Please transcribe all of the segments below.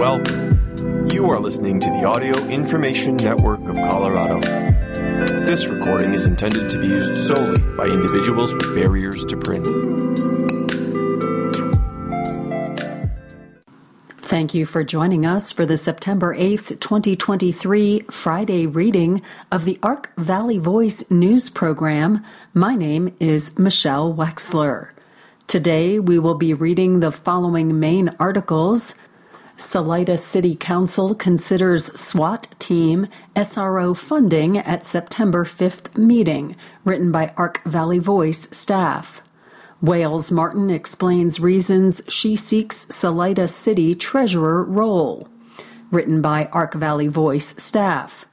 Welcome. You are listening to the Audio Information Network of Colorado. This recording is intended to be used solely by individuals with barriers to print. Thank you for joining us for the September 8th, 2023 Friday reading of the Ark Valley Voice news program. My name is Michelle Wexler. Today we will be reading the following main articles. Salida City Council considers SWAT team SRO funding at September 5th meeting, written by Ark Valley Voice staff. Wales Martin explains reasons she seeks Salida City treasurer role, written by Ark Valley Voice staff.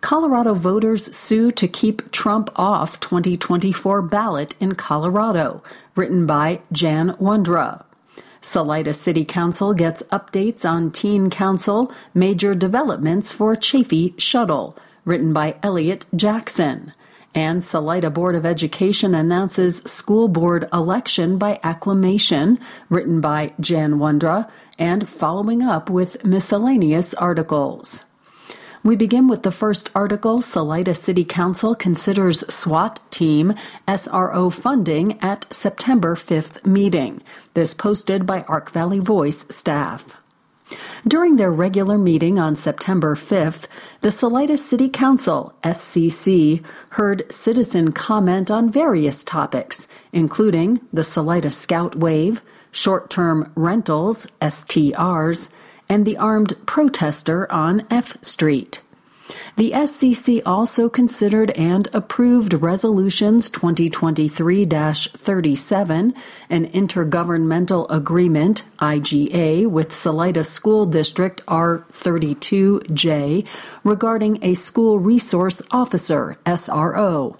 Colorado voters sue to keep Trump off 2024 ballot in Colorado, written by Jan Wondra. Salida City Council gets updates on Teen Council major developments for Chaffee Shuttle, written by Elliot Jackson. And Salida Board of Education announces school board election by acclamation, written by Jan Wondra, and following up with miscellaneous articles. We begin with the first article Salida City Council considers SWAT team SRO funding at September 5th meeting. This posted by Ark Valley Voice staff. During their regular meeting on September 5th, the Salida City Council, SCC, heard citizen comment on various topics, including the Salida Scout Wave, short term rentals, STRs, and the armed protester on F Street. The SCC also considered and approved Resolutions 2023 37, an intergovernmental agreement, IGA, with Salida School District R32J regarding a school resource officer, SRO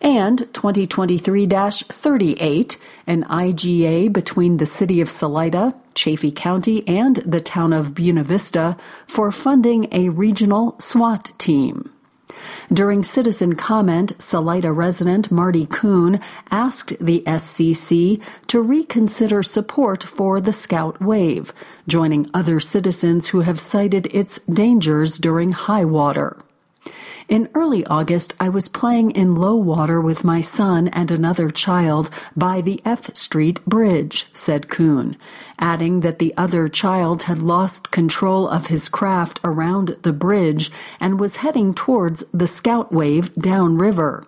and 2023 38, an IGA between the City of Salida, Chaffee County, and the town of Buena Vista for funding a regional SWAT team. During citizen comment, Salida resident Marty Kuhn asked the SCC to reconsider support for the Scout Wave, joining other citizens who have cited its dangers during high water. In early August, I was playing in low water with my son and another child by the F Street Bridge, said Kuhn, adding that the other child had lost control of his craft around the bridge and was heading towards the scout wave downriver.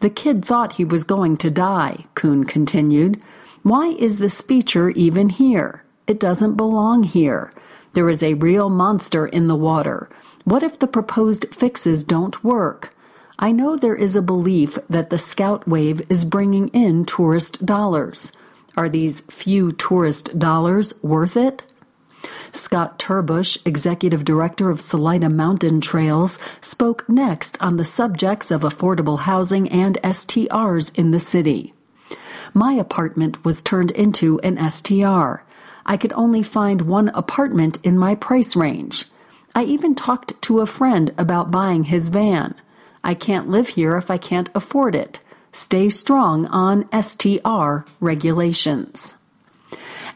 The kid thought he was going to die, Kuhn continued. Why is this feature even here? It doesn't belong here. There is a real monster in the water. What if the proposed fixes don't work? I know there is a belief that the Scout Wave is bringing in tourist dollars. Are these few tourist dollars worth it? Scott Turbush, Executive Director of Salida Mountain Trails, spoke next on the subjects of affordable housing and STRs in the city. My apartment was turned into an STR. I could only find one apartment in my price range. I even talked to a friend about buying his van. I can't live here if I can't afford it. Stay strong on STR regulations.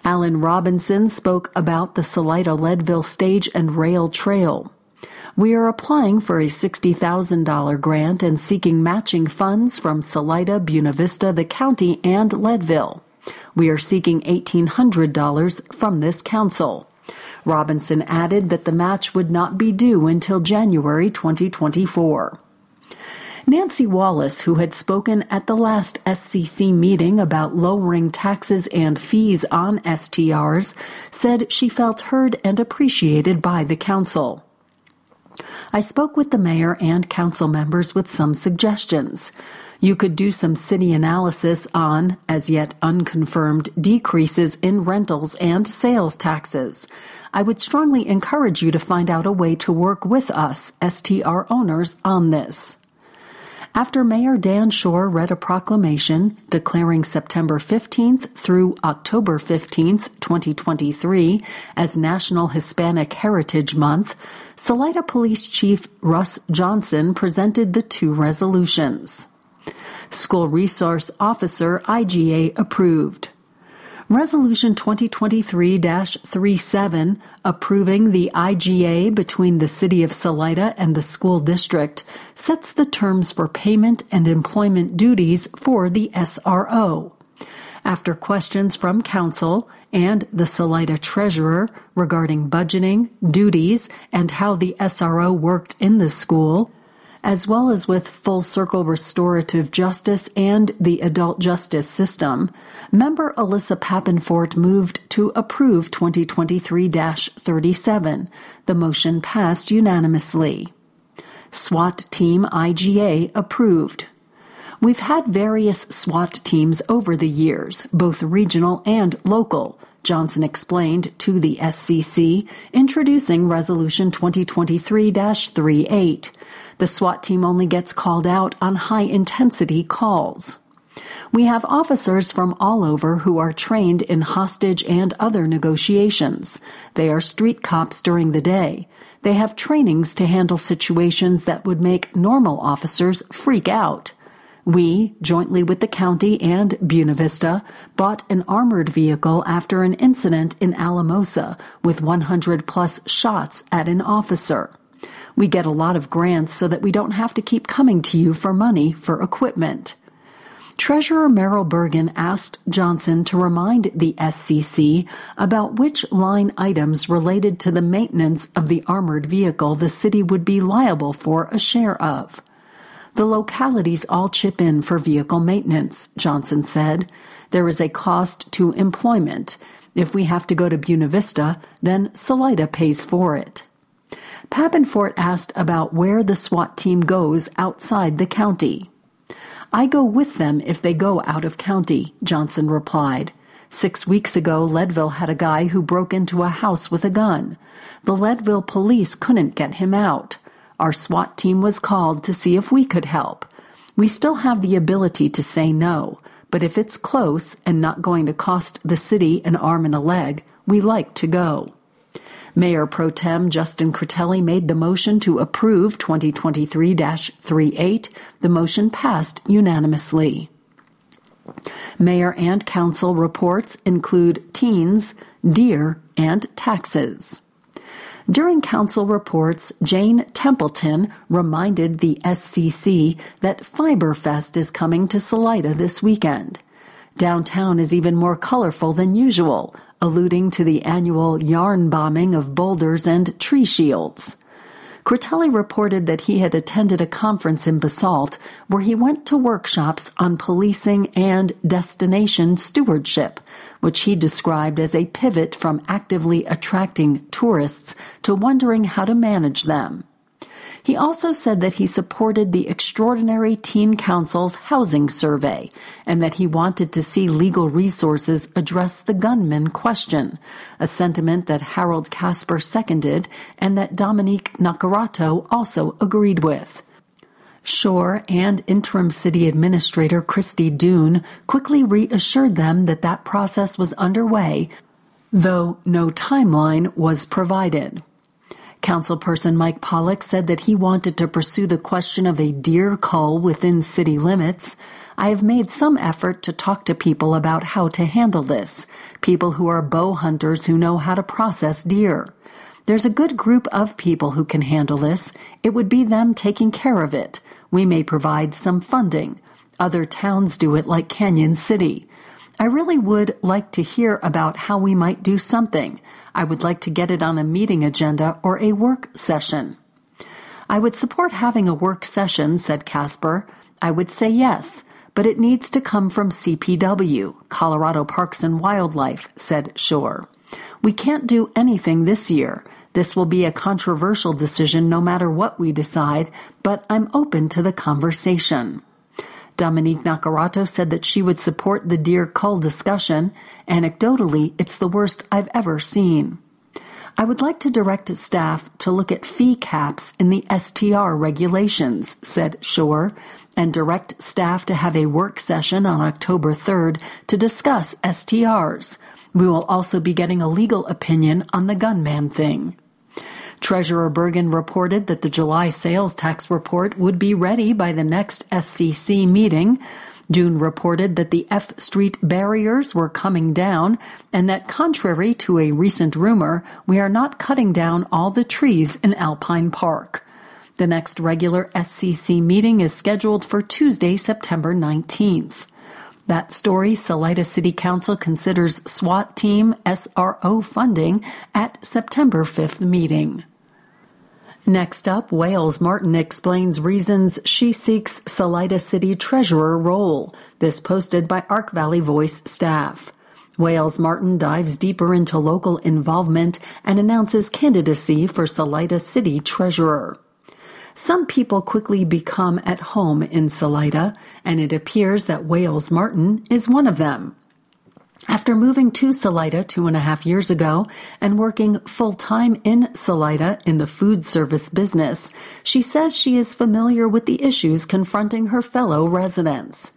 Alan Robinson spoke about the Salida Leadville Stage and Rail Trail. We are applying for a $60,000 grant and seeking matching funds from Salida, Buena Vista, the county, and Leadville. We are seeking $1,800 from this council. Robinson added that the match would not be due until January 2024. Nancy Wallace, who had spoken at the last SCC meeting about lowering taxes and fees on STRs, said she felt heard and appreciated by the council. I spoke with the mayor and council members with some suggestions. You could do some city analysis on, as yet unconfirmed, decreases in rentals and sales taxes. I would strongly encourage you to find out a way to work with us, STR owners, on this. After Mayor Dan Shore read a proclamation declaring September 15th through October 15th, 2023 as National Hispanic Heritage Month, Salida Police Chief Russ Johnson presented the two resolutions. School Resource Officer IGA approved. Resolution 2023 37, approving the IGA between the City of Salida and the school district, sets the terms for payment and employment duties for the SRO. After questions from Council and the Salida Treasurer regarding budgeting, duties, and how the SRO worked in the school, as well as with Full Circle Restorative Justice and the Adult Justice System, member Alyssa Pappenfort moved to approve 2023 37. The motion passed unanimously. SWAT Team IGA approved. We've had various SWAT teams over the years, both regional and local. Johnson explained to the SCC, introducing Resolution 2023 38. The SWAT team only gets called out on high intensity calls. We have officers from all over who are trained in hostage and other negotiations. They are street cops during the day. They have trainings to handle situations that would make normal officers freak out. We, jointly with the county and Buena Vista, bought an armored vehicle after an incident in Alamosa with 100 plus shots at an officer. We get a lot of grants so that we don't have to keep coming to you for money for equipment. Treasurer Merrill Bergen asked Johnson to remind the SCC about which line items related to the maintenance of the armored vehicle the city would be liable for a share of. The localities all chip in for vehicle maintenance, Johnson said. There is a cost to employment. If we have to go to Buena Vista, then Salida pays for it. Pappenfort asked about where the SWAT team goes outside the county. I go with them if they go out of county, Johnson replied. Six weeks ago, Leadville had a guy who broke into a house with a gun. The Leadville police couldn't get him out. Our SWAT team was called to see if we could help. We still have the ability to say no, but if it's close and not going to cost the city an arm and a leg, we like to go. Mayor Pro Tem Justin Critelli made the motion to approve 2023 38. The motion passed unanimously. Mayor and council reports include teens, deer, and taxes. During council reports, Jane Templeton reminded the SCC that Fiberfest is coming to Salida this weekend. Downtown is even more colorful than usual, alluding to the annual yarn bombing of boulders and tree shields. Critelli reported that he had attended a conference in Basalt where he went to workshops on policing and destination stewardship, which he described as a pivot from actively attracting tourists to wondering how to manage them. He also said that he supported the Extraordinary Teen Council's housing survey and that he wanted to see legal resources address the gunman question, a sentiment that Harold Casper seconded and that Dominique Naccarato also agreed with. Shore and interim city administrator Christy Doon quickly reassured them that that process was underway, though no timeline was provided. Councilperson Mike Pollock said that he wanted to pursue the question of a deer cull within city limits. I have made some effort to talk to people about how to handle this, people who are bow hunters who know how to process deer. There's a good group of people who can handle this. It would be them taking care of it. We may provide some funding. Other towns do it like Cañon City. I really would like to hear about how we might do something. I would like to get it on a meeting agenda or a work session. I would support having a work session, said Casper. I would say yes, but it needs to come from CPW, Colorado Parks and Wildlife, said Shore. We can't do anything this year. This will be a controversial decision no matter what we decide, but I'm open to the conversation. Dominique Naccarato said that she would support the deer cull discussion. Anecdotally, it's the worst I've ever seen. I would like to direct staff to look at fee caps in the STR regulations, said Shore, and direct staff to have a work session on October 3rd to discuss STRs. We will also be getting a legal opinion on the gunman thing. Treasurer Bergen reported that the July sales tax report would be ready by the next SCC meeting. Doon reported that the F Street barriers were coming down and that contrary to a recent rumor, we are not cutting down all the trees in Alpine Park. The next regular SCC meeting is scheduled for Tuesday, September 19th. That story, Salida City Council considers SWAT team SRO funding at September 5th meeting. Next up, Wales Martin explains reasons she seeks Salida City Treasurer role. This posted by Ark Valley Voice staff. Wales Martin dives deeper into local involvement and announces candidacy for Salida City Treasurer. Some people quickly become at home in Salida, and it appears that Wales Martin is one of them. After moving to Salida two and a half years ago and working full time in Salida in the food service business, she says she is familiar with the issues confronting her fellow residents.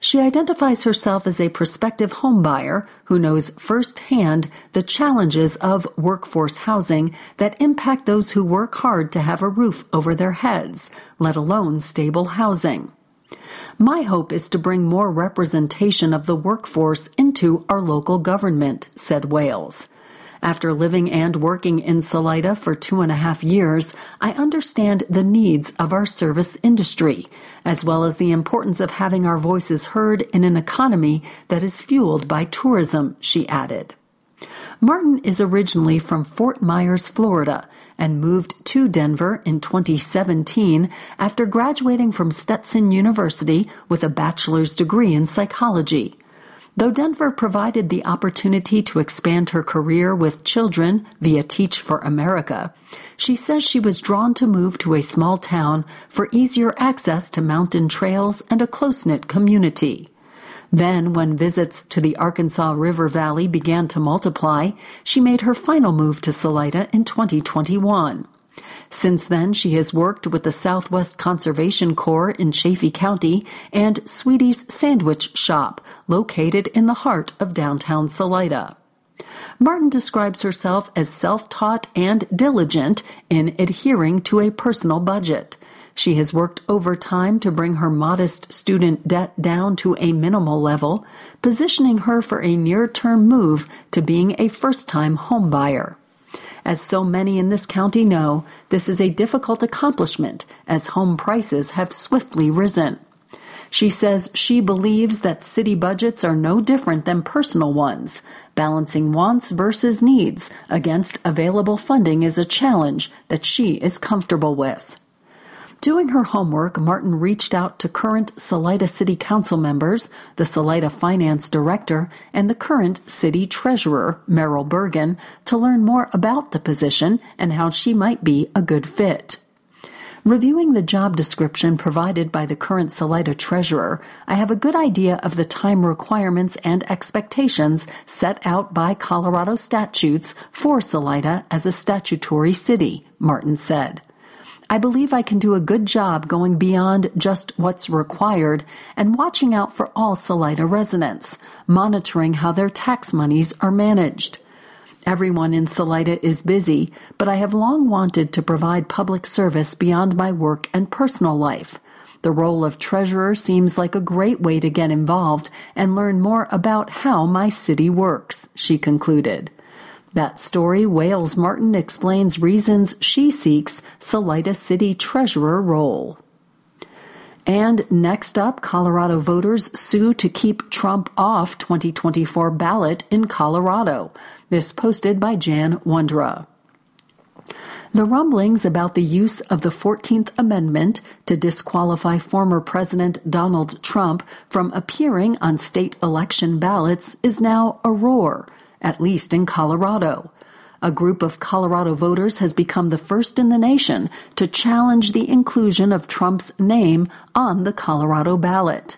She identifies herself as a prospective homebuyer who knows firsthand the challenges of workforce housing that impact those who work hard to have a roof over their heads, let alone stable housing. My hope is to bring more representation of the workforce into our local government, said Wales. After living and working in Salida for two and a half years, I understand the needs of our service industry, as well as the importance of having our voices heard in an economy that is fueled by tourism, she added. Martin is originally from Fort Myers, Florida, and moved to Denver in 2017 after graduating from Stetson University with a bachelor's degree in psychology. Though Denver provided the opportunity to expand her career with children via Teach for America, she says she was drawn to move to a small town for easier access to mountain trails and a close knit community. Then, when visits to the Arkansas River Valley began to multiply, she made her final move to Salida in 2021. Since then, she has worked with the Southwest Conservation Corps in Chaffee County and Sweetie's Sandwich Shop, located in the heart of downtown Salida. Martin describes herself as self taught and diligent in adhering to a personal budget. She has worked overtime to bring her modest student debt down to a minimal level, positioning her for a near term move to being a first time homebuyer. As so many in this county know, this is a difficult accomplishment as home prices have swiftly risen. She says she believes that city budgets are no different than personal ones. Balancing wants versus needs against available funding is a challenge that she is comfortable with. Doing her homework, Martin reached out to current Salida City Council members, the Salida Finance Director, and the current City Treasurer, Merrill Bergen, to learn more about the position and how she might be a good fit. Reviewing the job description provided by the current Salida treasurer, I have a good idea of the time requirements and expectations set out by Colorado statutes for Salida as a statutory city, Martin said. I believe I can do a good job going beyond just what's required and watching out for all Salida residents, monitoring how their tax monies are managed. Everyone in Salida is busy, but I have long wanted to provide public service beyond my work and personal life. The role of treasurer seems like a great way to get involved and learn more about how my city works, she concluded. That story, Wales Martin explains reasons she seeks Salida City Treasurer role. And next up, Colorado voters sue to keep Trump off 2024 ballot in Colorado. This posted by Jan Wondra. The rumblings about the use of the 14th Amendment to disqualify former President Donald Trump from appearing on state election ballots is now a roar at least in Colorado. A group of Colorado voters has become the first in the nation to challenge the inclusion of Trump's name on the Colorado ballot.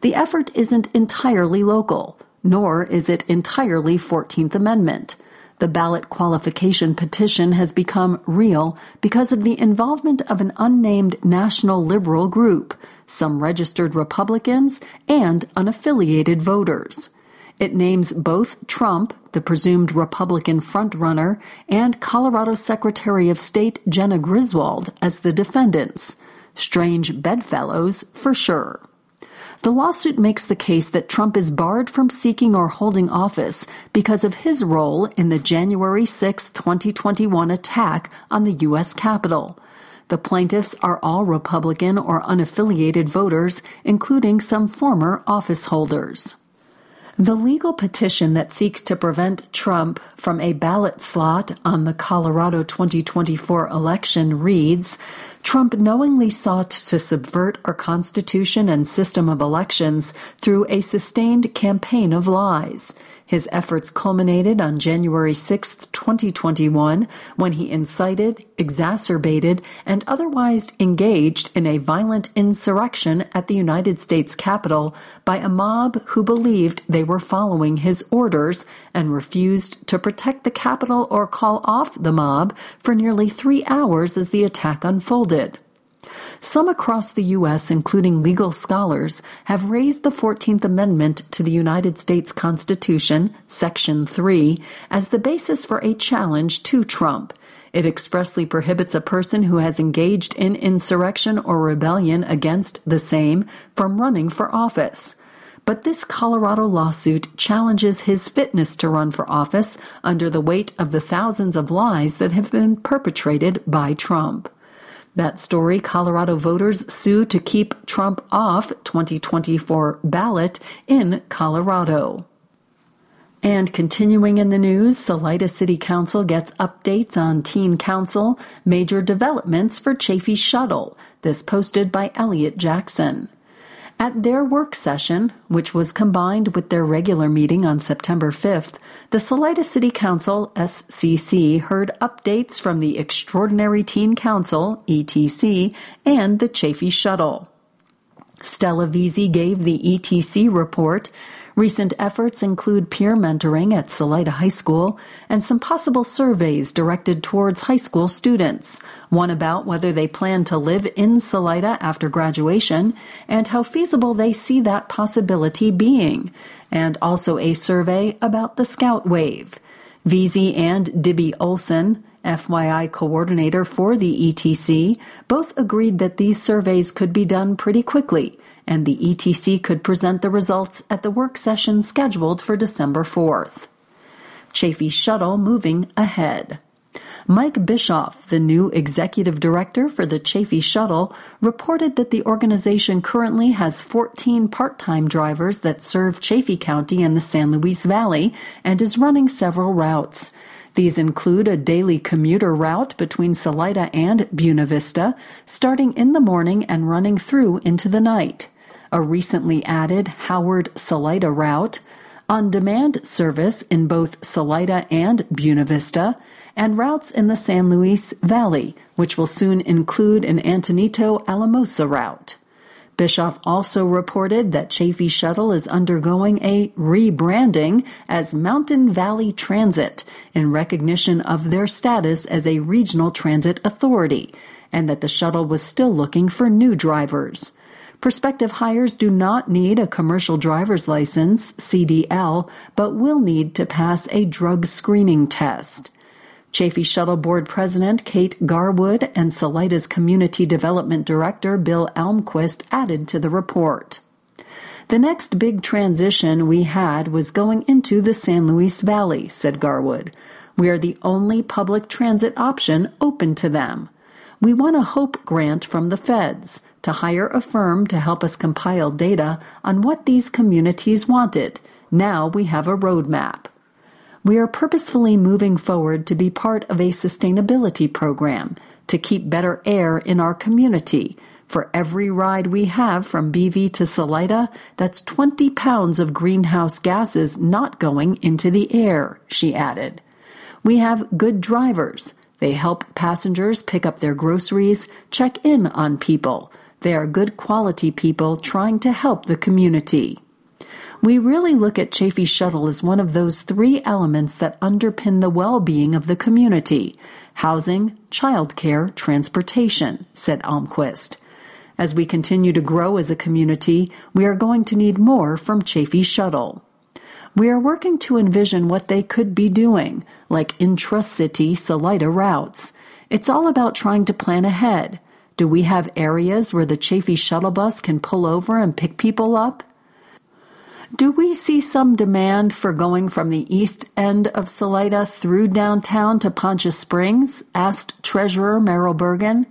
The effort isn't entirely local, nor is it entirely 14th Amendment. The ballot qualification petition has become real because of the involvement of an unnamed national liberal group, some registered Republicans, and unaffiliated voters. It names both Trump, the presumed Republican frontrunner, and Colorado Secretary of State Jena Griswold as the defendants. Strange bedfellows, for sure. The lawsuit makes the case that Trump is barred from seeking or holding office because of his role in the January 6, 2021 attack on the U.S. Capitol. The plaintiffs are all Republican or unaffiliated voters, including some former office holders. The legal petition that seeks to prevent Trump from a ballot slot on the Colorado 2024 election reads Trump knowingly sought to subvert our Constitution and system of elections through a sustained campaign of lies. His efforts culminated on January 6, 2021, when he incited, exacerbated, and otherwise engaged in a violent insurrection at the United States Capitol by a mob who believed they were following his orders and refused to protect the Capitol or call off the mob for nearly three hours as the attack unfolded. Some across the U.S., including legal scholars, have raised the 14th Amendment to the United States Constitution, Section 3, as the basis for a challenge to Trump. It expressly prohibits a person who has engaged in insurrection or rebellion against the same from running for office. But this Colorado lawsuit challenges his fitness to run for office under the weight of the thousands of lies that have been perpetrated by Trump. That story Colorado voters sue to keep Trump off 2024 ballot in Colorado. And continuing in the news, Salida City Council gets updates on Teen Council, major developments for Chaffee Shuttle. This posted by Elliot Jackson. At their work session, which was combined with their regular meeting on September 5th, the Salida City Council, SCC, heard updates from the Extraordinary Teen Council, ETC, and the Chaffee Shuttle. Stella Veazey gave the ETC report Recent efforts include peer mentoring at Salida High School and some possible surveys directed towards high school students. One about whether they plan to live in Salida after graduation and how feasible they see that possibility being, and also a survey about the Scout Wave. Veazey and Dibby Olson, FYI coordinator for the ETC, both agreed that these surveys could be done pretty quickly and the ETC could present the results at the work session scheduled for December 4th. Chaffee Shuttle moving ahead. Mike Bischoff, the new executive director for the Chaffee Shuttle, reported that the organization currently has 14 part time drivers that serve Chaffee County and the San Luis Valley and is running several routes. These include a daily commuter route between Salida and Buena Vista, starting in the morning and running through into the night a recently added Howard Salida route, on demand service in both Salida and Buena Vista, and routes in the San Luis Valley, which will soon include an Antonito Alamosa route. Bischoff also reported that Chaffee Shuttle is undergoing a rebranding as Mountain Valley Transit in recognition of their status as a regional transit authority, and that the shuttle was still looking for new drivers. Prospective hires do not need a commercial driver's license, CDL, but will need to pass a drug screening test. Chaffee Shuttle Board President Kate Garwood and Salida's Community Development Director Bill Almquist added to the report. The next big transition we had was going into the San Luis Valley, said Garwood. We are the only public transit option open to them. We won a HOPE grant from the feds to hire a firm to help us compile data on what these communities wanted. Now we have a roadmap. We are purposefully moving forward to be part of a sustainability program to keep better air in our community. For every ride we have from BV to Salida, that's 20 pounds of greenhouse gases not going into the air, she added. We have good drivers. They help passengers pick up their groceries, check in on people, they are good quality people trying to help the community. We really look at Chaffee Shuttle as one of those three elements that underpin the well being of the community housing, childcare, transportation, said Almquist. As we continue to grow as a community, we are going to need more from Chaffee Shuttle. We are working to envision what they could be doing, like intra city Salida routes. It's all about trying to plan ahead Do we have areas where the Chaffee shuttle bus can pull over and pick people up? Do we see some demand for going from the east end of Salida through downtown to Poncha Springs? asked Treasurer Merrill Bergen.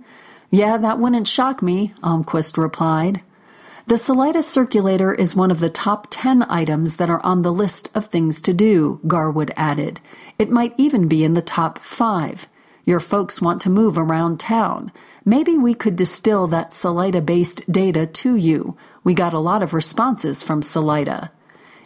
Yeah, that wouldn't shock me, Almquist replied. The Salida Circulator is one of the top 10 items that are on the list of things to do, Garwood added. It might even be in the top five. Your folks want to move around town. Maybe we could distill that Salida based data to you. We got a lot of responses from Salida.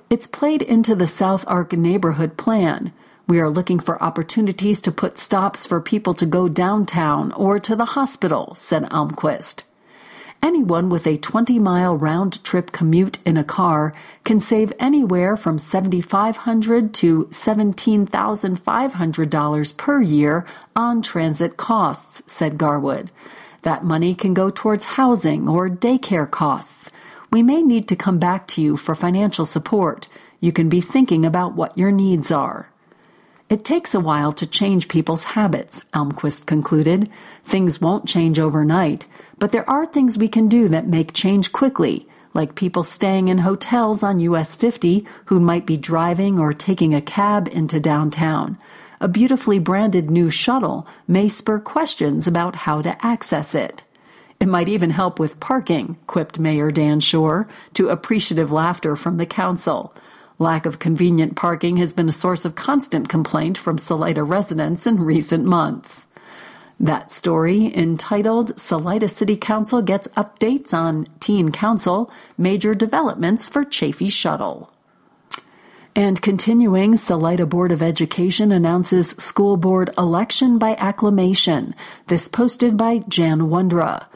It's played into the South Ark neighborhood plan. We are looking for opportunities to put stops for people to go downtown or to the hospital, said Almquist. Anyone with a 20 mile round trip commute in a car can save anywhere from 7,500 to $17,500 per year on transit costs, said Garwood. That money can go towards housing or daycare costs. We may need to come back to you for financial support. You can be thinking about what your needs are. It takes a while to change people's habits, Almquist concluded. Things won't change overnight, but there are things we can do that make change quickly, like people staying in hotels on US 50 who might be driving or taking a cab into downtown. A beautifully branded new shuttle may spur questions about how to access it. It might even help with parking, quipped Mayor Dan Shore, to appreciative laughter from the council. Lack of convenient parking has been a source of constant complaint from Salida residents in recent months. That story, entitled Salida City Council Gets Updates on Teen Council Major Developments for Chaffee Shuttle. And continuing, Salida Board of Education announces school board election by acclamation. This posted by Jan Wondra.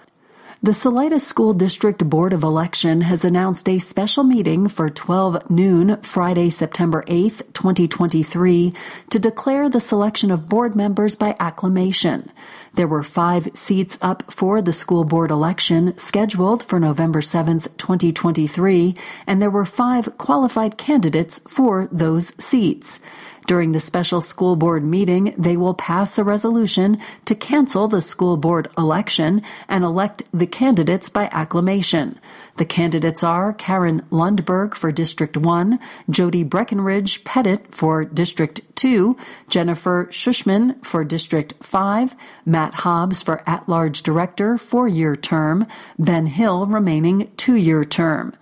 The Salida School District Board of Election has announced a special meeting for 12 noon Friday, September 8, 2023, to declare the selection of board members by acclamation. There were five seats up for the school board election scheduled for November 7, 2023, and there were five qualified candidates for those seats. During the special school board meeting, they will pass a resolution to cancel the school board election and elect the candidates by acclamation. The candidates are Karen Lundberg for District 1, Jody Breckenridge Pettit for District 2, Jennifer Schushman for District 5, Matt Hobbs for at-large director, four-year term, Ben Hill remaining two-year term.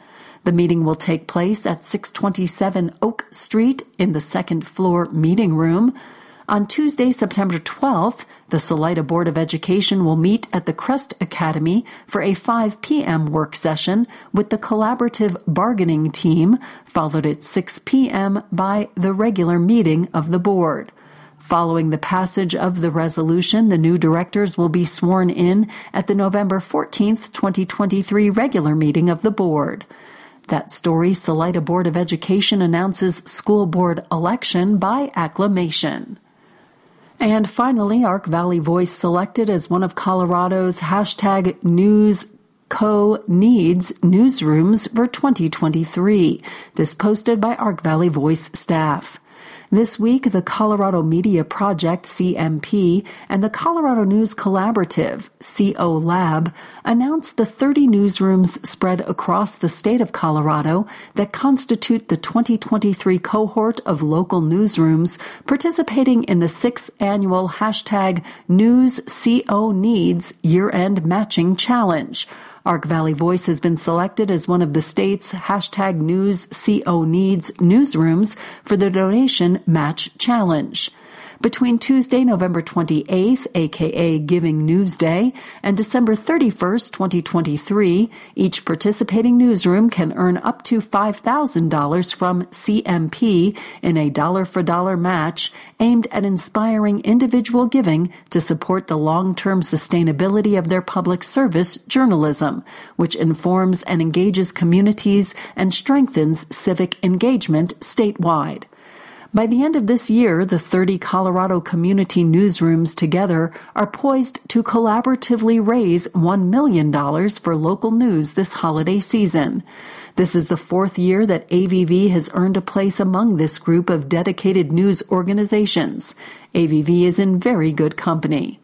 The meeting will take place at 627 Oak Street in the second floor meeting room. On Tuesday, September 12th, the Salida Board of Education will meet at the Crest Academy for a 5 p.m. work session with the collaborative bargaining team, followed at 6 p.m. by the regular meeting of the board. Following the passage of the resolution, the new directors will be sworn in at the November 14th, 2023 regular meeting of the board. That story, Salida Board of Education announces school board election by acclamation. And finally, Ark Valley Voice selected as one of Colorado's hashtag news co needs newsrooms for 2023. This posted by Ark Valley Voice staff. This week, the Colorado Media Project, CMP, and the Colorado News Collaborative, CO Lab, announced the 30 newsrooms spread across the state of Colorado that constitute the 2023 cohort of local newsrooms participating in the sixth annual hashtag News CO Needs Year End Matching Challenge. Ark Valley Voice has been selected as one of the state's hashtag News CO Needs newsrooms for the donation match challenge. Between Tuesday, November 28th, aka Giving News Day, and December 31st, 2023, each participating newsroom can earn up to $5,000 from CMP in a dollar for dollar match aimed at inspiring individual giving to support the long term sustainability of their public service journalism, which informs and engages communities and strengthens civic engagement statewide. By the end of this year, the 30 Colorado community newsrooms together are poised to collaboratively raise $1 million for local news this holiday season. This is the fourth year that AVV has earned a place among this group of dedicated news organizations. AVV is in very good company.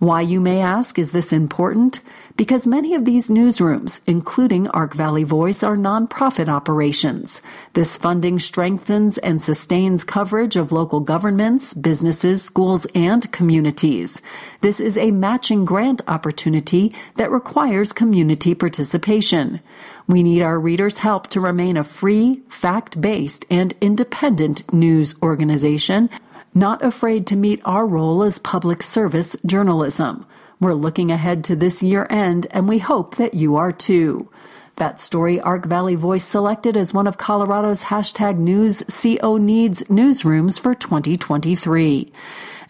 Why, you may ask, is this important? Because many of these newsrooms, including Ark Valley Voice, are nonprofit operations. This funding strengthens and sustains coverage of local governments, businesses, schools, and communities. This is a matching grant opportunity that requires community participation. We need our readers' help to remain a free, fact based, and independent news organization not afraid to meet our role as public service journalism. We're looking ahead to this year end, and we hope that you are too. That story Ark Valley Voice selected as one of Colorado's hashtag News CO Needs newsrooms for 2023.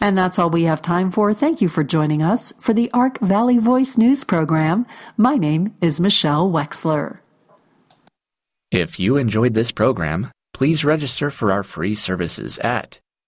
And that's all we have time for. Thank you for joining us for the Ark Valley Voice News program. My name is Michelle Wexler. If you enjoyed this program, please register for our free services at